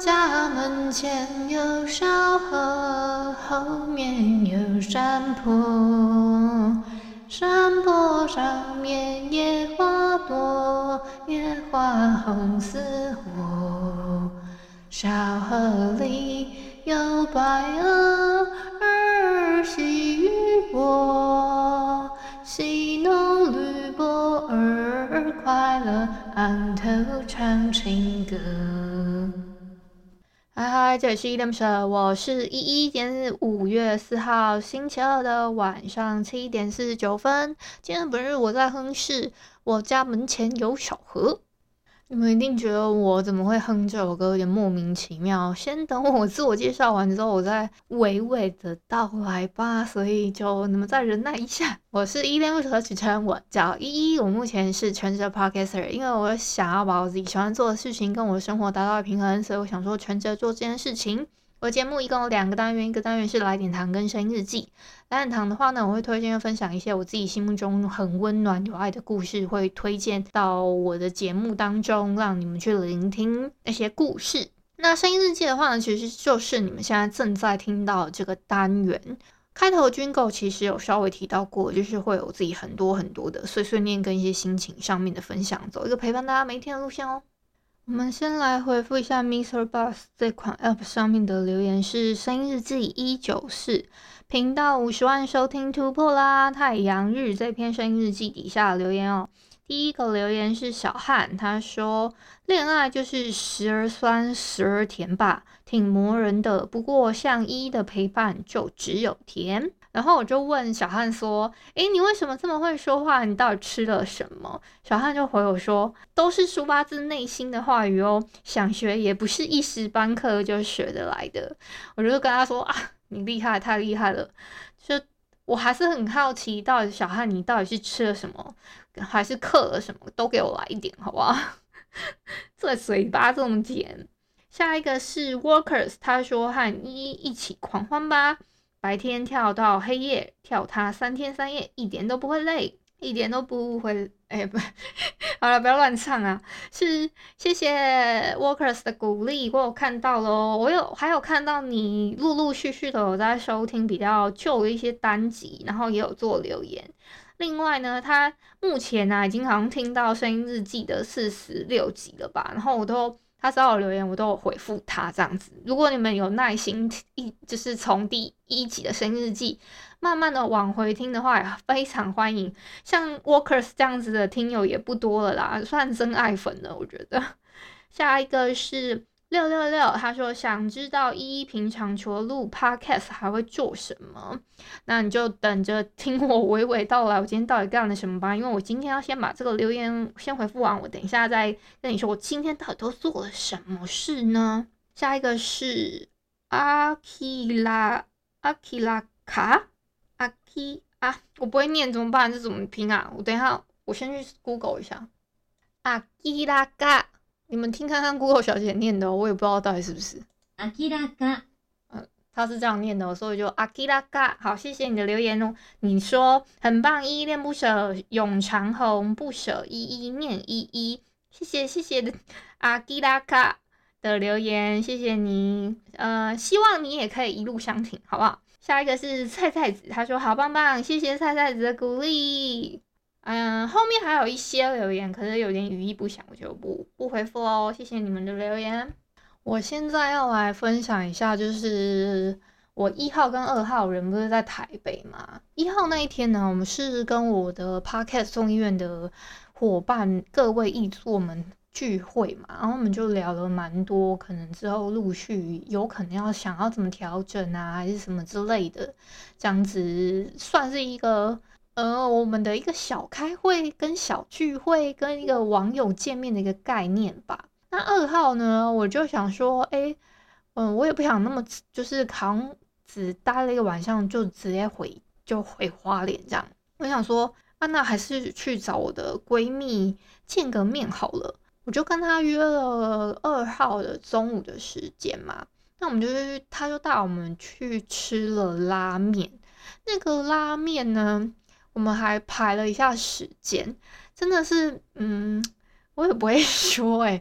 家门前有小河，后面有山坡，山坡上面野花多，野花红似火。小河里有白鹅儿戏渔波，戏弄绿波儿快乐，岸头唱情歌。嗨嗨，这里是依依恋不舍，我是依依。今天是五月四号星期二的晚上七点四十九分。今天本日我在亨市，我家门前有小河。你们一定觉得我怎么会哼这首歌，有点莫名其妙。先等我自我介绍完之后，我再娓娓的道来吧。所以就你们再忍耐一下。我是依依恋不舍，主持人我叫依依。我目前是全职 Podcaster，因为我想要把我自己喜欢做的事情跟我的生活达到平衡，所以我想说全职做这件事情。我节目一共有两个单元，一个单元是来点糖跟声音日记。来点糖的话呢，我会推荐分享一些我自己心目中很温暖有爱的故事，会推荐到我的节目当中，让你们去聆听那些故事。那声音日记的话呢，其实就是你们现在正在听到这个单元开头 Jingle，其实有稍微提到过，就是会有自己很多很多的碎碎念跟一些心情上面的分享，走一个陪伴大家每一天的路线哦。我们先来回复一下 MixerBox 这款 App 上面的留言，是声音日记一九四频道五十万收听突破啦！太阳日这篇声音日记底下留言哦，第一个留言是小汉，他说恋爱就是时而酸时而甜吧，挺磨人的，不过像一的陪伴就只有甜。然后我就问小汉说：“诶，你为什么这么会说话？你到底吃了什么？”小汉就回我说：“都是抒发自内心的话语哦，想学也不是一时半刻就学得来的。”我就跟他说：“啊，你厉害，太厉害了！”就我还是很好奇，到底小汉你到底是吃了什么，还是刻了什么？都给我来一点，好不好？这嘴巴这么甜。下一个是 Workers，他说和依依一起狂欢吧。白天跳到黑夜，跳它三天三夜，一点都不会累，一点都不会。哎，不，好了，不要乱唱啊！是谢谢 Workers 的鼓励，我有看到喽。我有还有看到你陆陆续续的有在收听比较旧的一些单集，然后也有做留言。另外呢，他目前呢、啊、已经好像听到声音日记的四十六集了吧？然后我都。他找我留言，我都有回复他这样子。如果你们有耐心一，就是从第一集的生日记慢慢的往回听的话，也非常欢迎。像 Workers 这样子的听友也不多了啦，算真爱粉了，我觉得。下一个是。六六六，他说想知道依依平常除了录 podcast 还会做什么？那你就等着听我娓娓道来，我今天到底干了什么吧。因为我今天要先把这个留言先回复完，我等一下再跟你说我今天到底都做了什么事呢？下一个是阿基拉阿基拉卡阿基啊，我不会念怎么办？这怎么拼啊？我等一下我先去 Google 一下阿基拉卡。你们听看看 Google 小姐念的哦，我也不知道到底是不是。阿基拉嘎，嗯，她是这样念的，所以就阿基拉嘎。好，谢谢你的留言哦。你说很棒，依依恋不舍，永长红不舍依依念依依。谢谢谢谢的阿基拉嘎的留言，谢谢你。呃，希望你也可以一路相挺，好不好？下一个是菜菜子，他说好棒棒，谢谢菜菜子的鼓励。嗯，后面还有一些留言，可是有点语义不详，我就不不回复哦。谢谢你们的留言。我现在要来分享一下，就是我一号跟二号人不是在台北嘛？一号那一天呢，我们是跟我的 Podcast 众医院的伙伴各位议座们聚会嘛，然后我们就聊了蛮多，可能之后陆续有可能要想要怎么调整啊，还是什么之类的，这样子算是一个。呃，我们的一个小开会、跟小聚会、跟一个网友见面的一个概念吧。那二号呢，我就想说，哎，嗯，我也不想那么就是扛只待了一个晚上就直接回就回花莲这样。我想说，啊，那还是去找我的闺蜜见个面好了。我就跟她约了二号的中午的时间嘛。那我们就去，她就带我们去吃了拉面。那个拉面呢，我们还排了一下时间，真的是，嗯，我也不会 说，哎，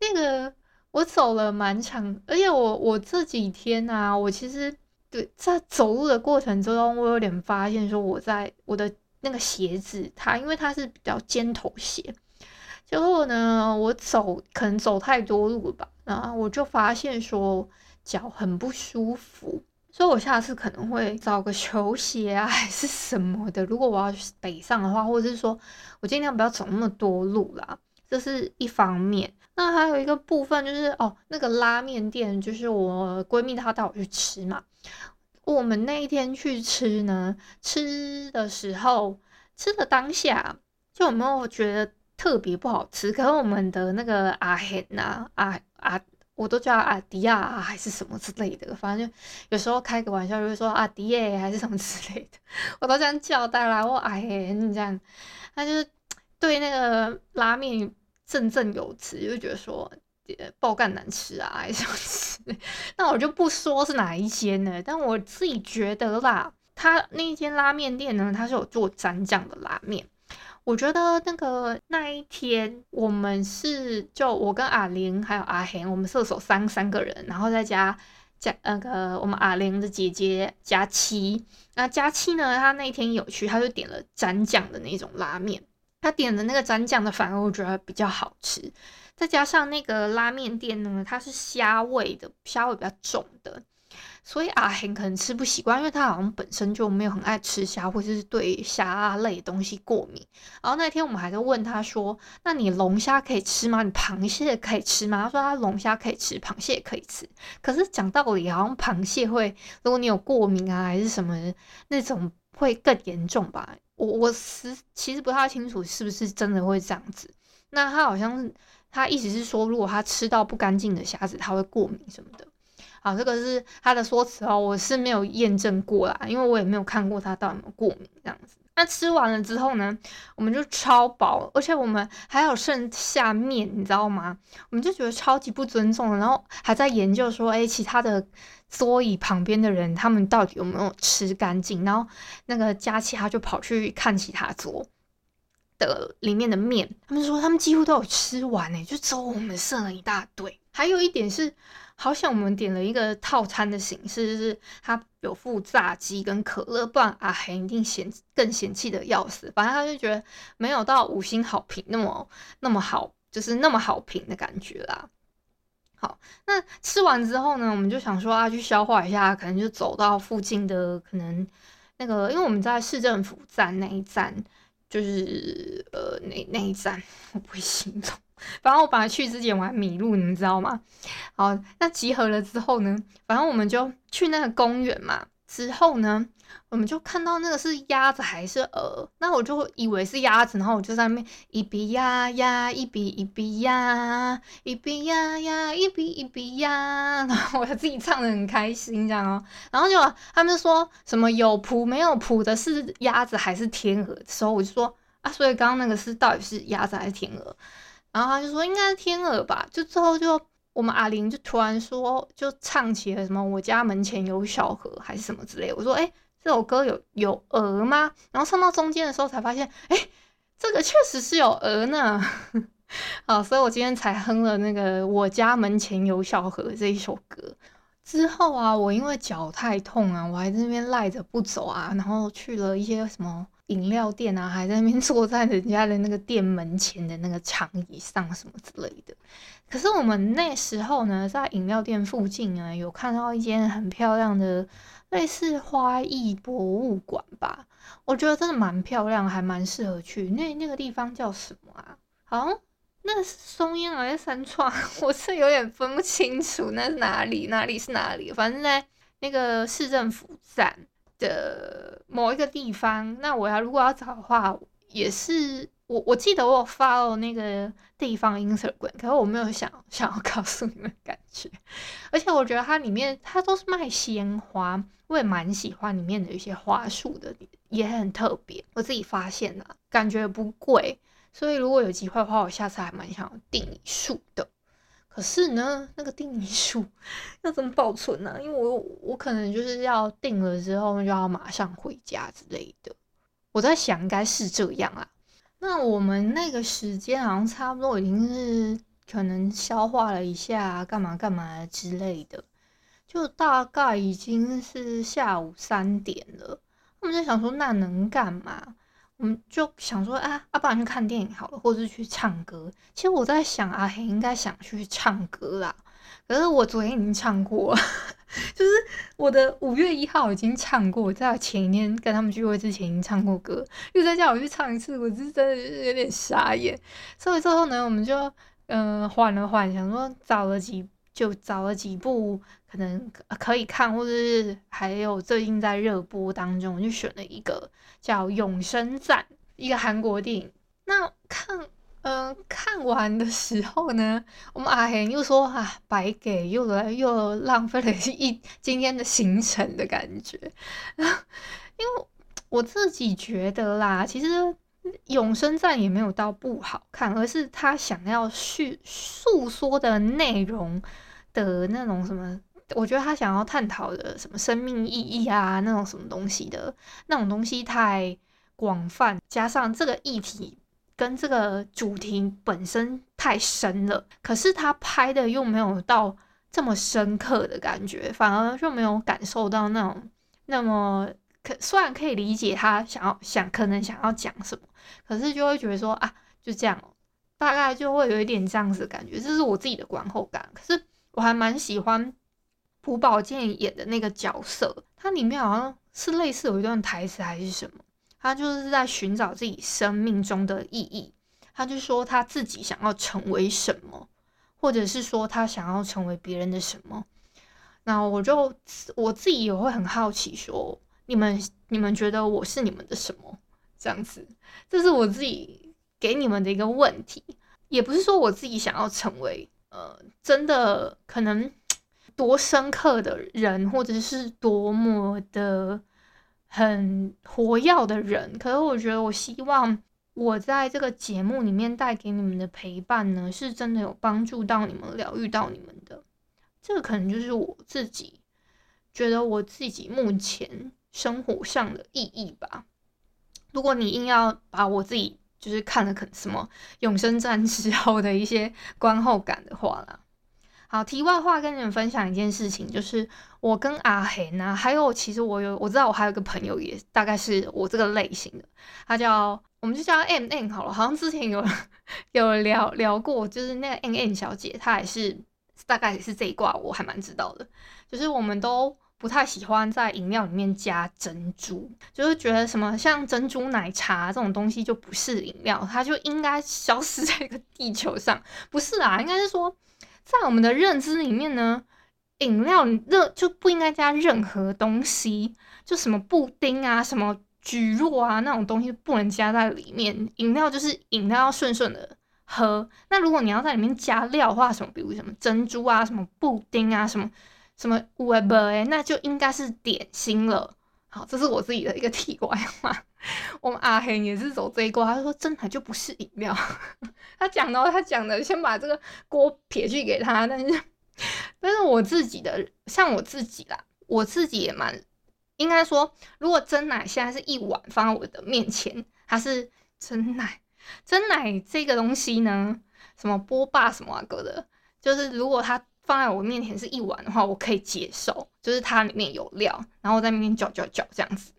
那个我走了蛮长，而且我我这几天啊，我其实对在走路的过程之中，我有点发现说，我在我的那个鞋子，它因为它是比较尖头鞋，结果呢，我走可能走太多路了吧，然后我就发现说。脚很不舒服，所以我下次可能会找个球鞋啊，还是什么的。如果我要北上的话，或者是说我尽量不要走那么多路啦，这是一方面。那还有一个部分就是哦，那个拉面店，就是我闺蜜她带我去吃嘛。我们那一天去吃呢，吃的时候吃的当下就有没有觉得特别不好吃？可是我们的那个阿贤呐，阿阿。我都叫阿迪亚还是什么之类的，反正就有时候开个玩笑，就会说阿迪耶还是什么之类的，我都这样叫带来我哎，你这样，他就是对那个拉面振振有词，就觉得说爆干难吃啊，还是什么之类。那我就不说是哪一间了，但我自己觉得啦，他那一间拉面店呢，他是有做蘸酱的拉面。我觉得那个那一天，我们是就我跟阿玲还有阿贤，我们射手三三个人，然后再加加那个我们阿玲的姐姐佳期。那佳期呢，她那天有去，她就点了蘸酱的那种拉面。她点的那个蘸酱的，反而我觉得比较好吃。再加上那个拉面店呢，它是虾味的，虾味比较重的。所以阿贤可能吃不习惯，因为他好像本身就没有很爱吃虾，或者是对虾类东西过敏。然后那天我们还在问他说：“那你龙虾可以吃吗？你螃蟹可以吃吗？”他说他龙虾可以吃，螃蟹也可以吃。可是讲道理，好像螃蟹会，如果你有过敏啊，还是什么那种会更严重吧？我我是其实不太清楚是不是真的会这样子。那他好像是他意思是说，如果他吃到不干净的虾子，他会过敏什么的。好，这个是他的说辞哦，我是没有验证过啦，因为我也没有看过他到底有没有过敏这样子。那吃完了之后呢，我们就超饱，而且我们还有剩下面，你知道吗？我们就觉得超级不尊重，然后还在研究说，哎，其他的桌椅旁边的人他们到底有没有吃干净？然后那个佳琪他就跑去看其他桌的里面的面，他们说他们几乎都有吃完诶，就只有我们剩了一大堆。还有一点是。好像我们点了一个套餐的形式，就是他有附炸鸡跟可乐，不然阿恒一定嫌更嫌弃的要死。反正他就觉得没有到五星好评那么那么好，就是那么好评的感觉啦。好，那吃完之后呢，我们就想说啊，去消化一下，可能就走到附近的可能那个，因为我们在市政府站那一站，就是呃那那一站，我不会形容。反正我本来去之前我还迷路，你们知道吗？好，那集合了之后呢，反正我们就去那个公园嘛。之后呢，我们就看到那个是鸭子还是鹅？那我就以为是鸭子，然后我就在那边一比呀呀，一比一比呀，一比呀呀，一比一比呀，然后我自己唱的很开心这样哦。然后就他们说什么有谱没有谱的是鸭子还是天鹅的时候，我就说啊，所以刚刚那个是到底是鸭子还是天鹅？然后他就说应该是天鹅吧，就之后就我们阿玲就突然说，就唱起了什么我家门前有小河还是什么之类。我说哎，这首歌有有鹅吗？然后唱到中间的时候才发现，哎，这个确实是有鹅呢。好，所以我今天才哼了那个我家门前有小河这一首歌。之后啊，我因为脚太痛啊，我还在那边赖着不走啊，然后去了一些什么。饮料店啊，还在那边坐在人家的那个店门前的那个长椅上什么之类的。可是我们那时候呢，在饮料店附近啊，有看到一间很漂亮的类似花艺博物馆吧？我觉得真的蛮漂亮，还蛮适合去。那那个地方叫什么啊？好像那是松烟还是三创？我是有点分不清楚那是哪里，哪里是哪里。反正在那个市政府站的某一个地方，那我要如果要找的话，也是我我记得我有 follow 那个地方 Instagram，可是我没有想想要告诉你们感觉。而且我觉得它里面它都是卖鲜花，我也蛮喜欢里面的一些花束的，也很特别。我自己发现了，感觉不贵，所以如果有机会的话，我下次还蛮想要订一束的。可是呢，那个订一束 要怎么保存呢、因为我我可能就是要订了之后就要马上回家之类的。我在想，应该是这样啊。那我们那个时间好像差不多已经是可能消化了一下，干嘛干嘛之类的，就大概已经是下午三点了。我们在想说，那能干嘛？我们就想说啊，要不然去看电影好了，或者是去唱歌。其实我在想，阿黑应该想去唱歌啦。可是我昨天已经唱过了，就是我的五月一号已经唱过，在前一天跟他们聚会之前已经唱过歌，又再叫我去唱一次，我是真的有点傻眼。所以之后呢，我们就嗯缓了缓，想说找了几就找了几部可能可以看，或者是还有最近在热播当中，我就选了一个。叫《永生赞》，一个韩国电影。那看，嗯、看完的时候呢，我们阿贤又说啊，白给，又来又浪费了一 今天的行程的感觉。因为我自己觉得啦，其实《永生战》也没有到不好看，而是他想要叙诉说的内容的那种什么。我觉得他想要探讨的什么生命意义啊，那种什么东西的那种东西太广泛，加上这个议题跟这个主题本身太深了，可是他拍的又没有到这么深刻的感觉，反而就没有感受到那种那么可，虽然可以理解他想要想可能想要讲什么，可是就会觉得说啊，就这样，大概就会有一点这样子的感觉，这是我自己的观后感。可是我还蛮喜欢。朴宝剑演的那个角色，他里面好像是类似有一段台词还是什么，他就是在寻找自己生命中的意义。他就说他自己想要成为什么，或者是说他想要成为别人的什么。那我就我自己也会很好奇，说你们你们觉得我是你们的什么？这样子，这是我自己给你们的一个问题，也不是说我自己想要成为，呃，真的可能。多深刻的人，或者是多么的很活跃的人，可是我觉得，我希望我在这个节目里面带给你们的陪伴呢，是真的有帮助到你们、疗愈到你们的。这个可能就是我自己觉得我自己目前生活上的意义吧。如果你硬要把我自己就是看了可什么永生战之后的一些观后感的话啦。好，题外话跟你们分享一件事情，就是我跟阿恒啊，还有其实我有我知道我还有个朋友也大概是我这个类型的，他叫我们就叫 M N 好了，好像之前有有聊聊过，就是那个 M N 小姐，她也是大概也是这一挂，我还蛮知道的，就是我们都不太喜欢在饮料里面加珍珠，就是觉得什么像珍珠奶茶这种东西就不是饮料，它就应该消失在这个地球上，不是啊，应该是说。在我们的认知里面呢，饮料你热就不应该加任何东西，就什么布丁啊、什么蒟蒻啊那种东西不能加在里面。饮料就是饮料，要顺顺的喝。那如果你要在里面加料的话，什么比如什么珍珠啊、什么布丁啊、什么什么 whatever 那就应该是点心了。好，这是我自己的一个题外话。我们阿黑也是走这一挂，他说真奶就不是饮料。他讲的，他讲的，先把这个锅撇去给他。但是，但是我自己的，像我自己啦，我自己也蛮应该说，如果真奶现在是一碗放在我的面前，它是真奶，真奶这个东西呢，什么波霸什么啊哥的，就是如果它。放在我面前是一碗的话，我可以接受，就是它里面有料，然后在里面搅搅搅这样子。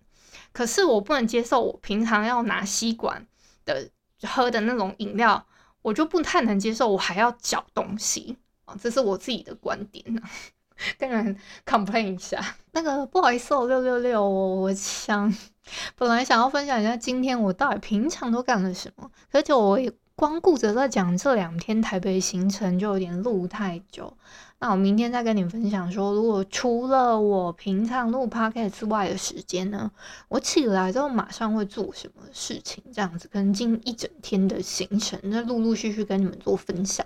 可是我不能接受，我平常要拿吸管的喝的那种饮料，我就不太能接受，我还要搅东西啊，这是我自己的观点呢，跟人 complain 一下。那个不好意思哦，六六六，我想 本来想要分享一下今天我到底平常都干了什么，而且我也光顾着在讲这两天台北行程就有点录太久。那我明天再跟你们分享说，如果除了我平常录 podcast 之外的时间呢，我起来之后马上会做什么事情，这样子可能近一整天的行程，那陆陆续续跟你们做分享。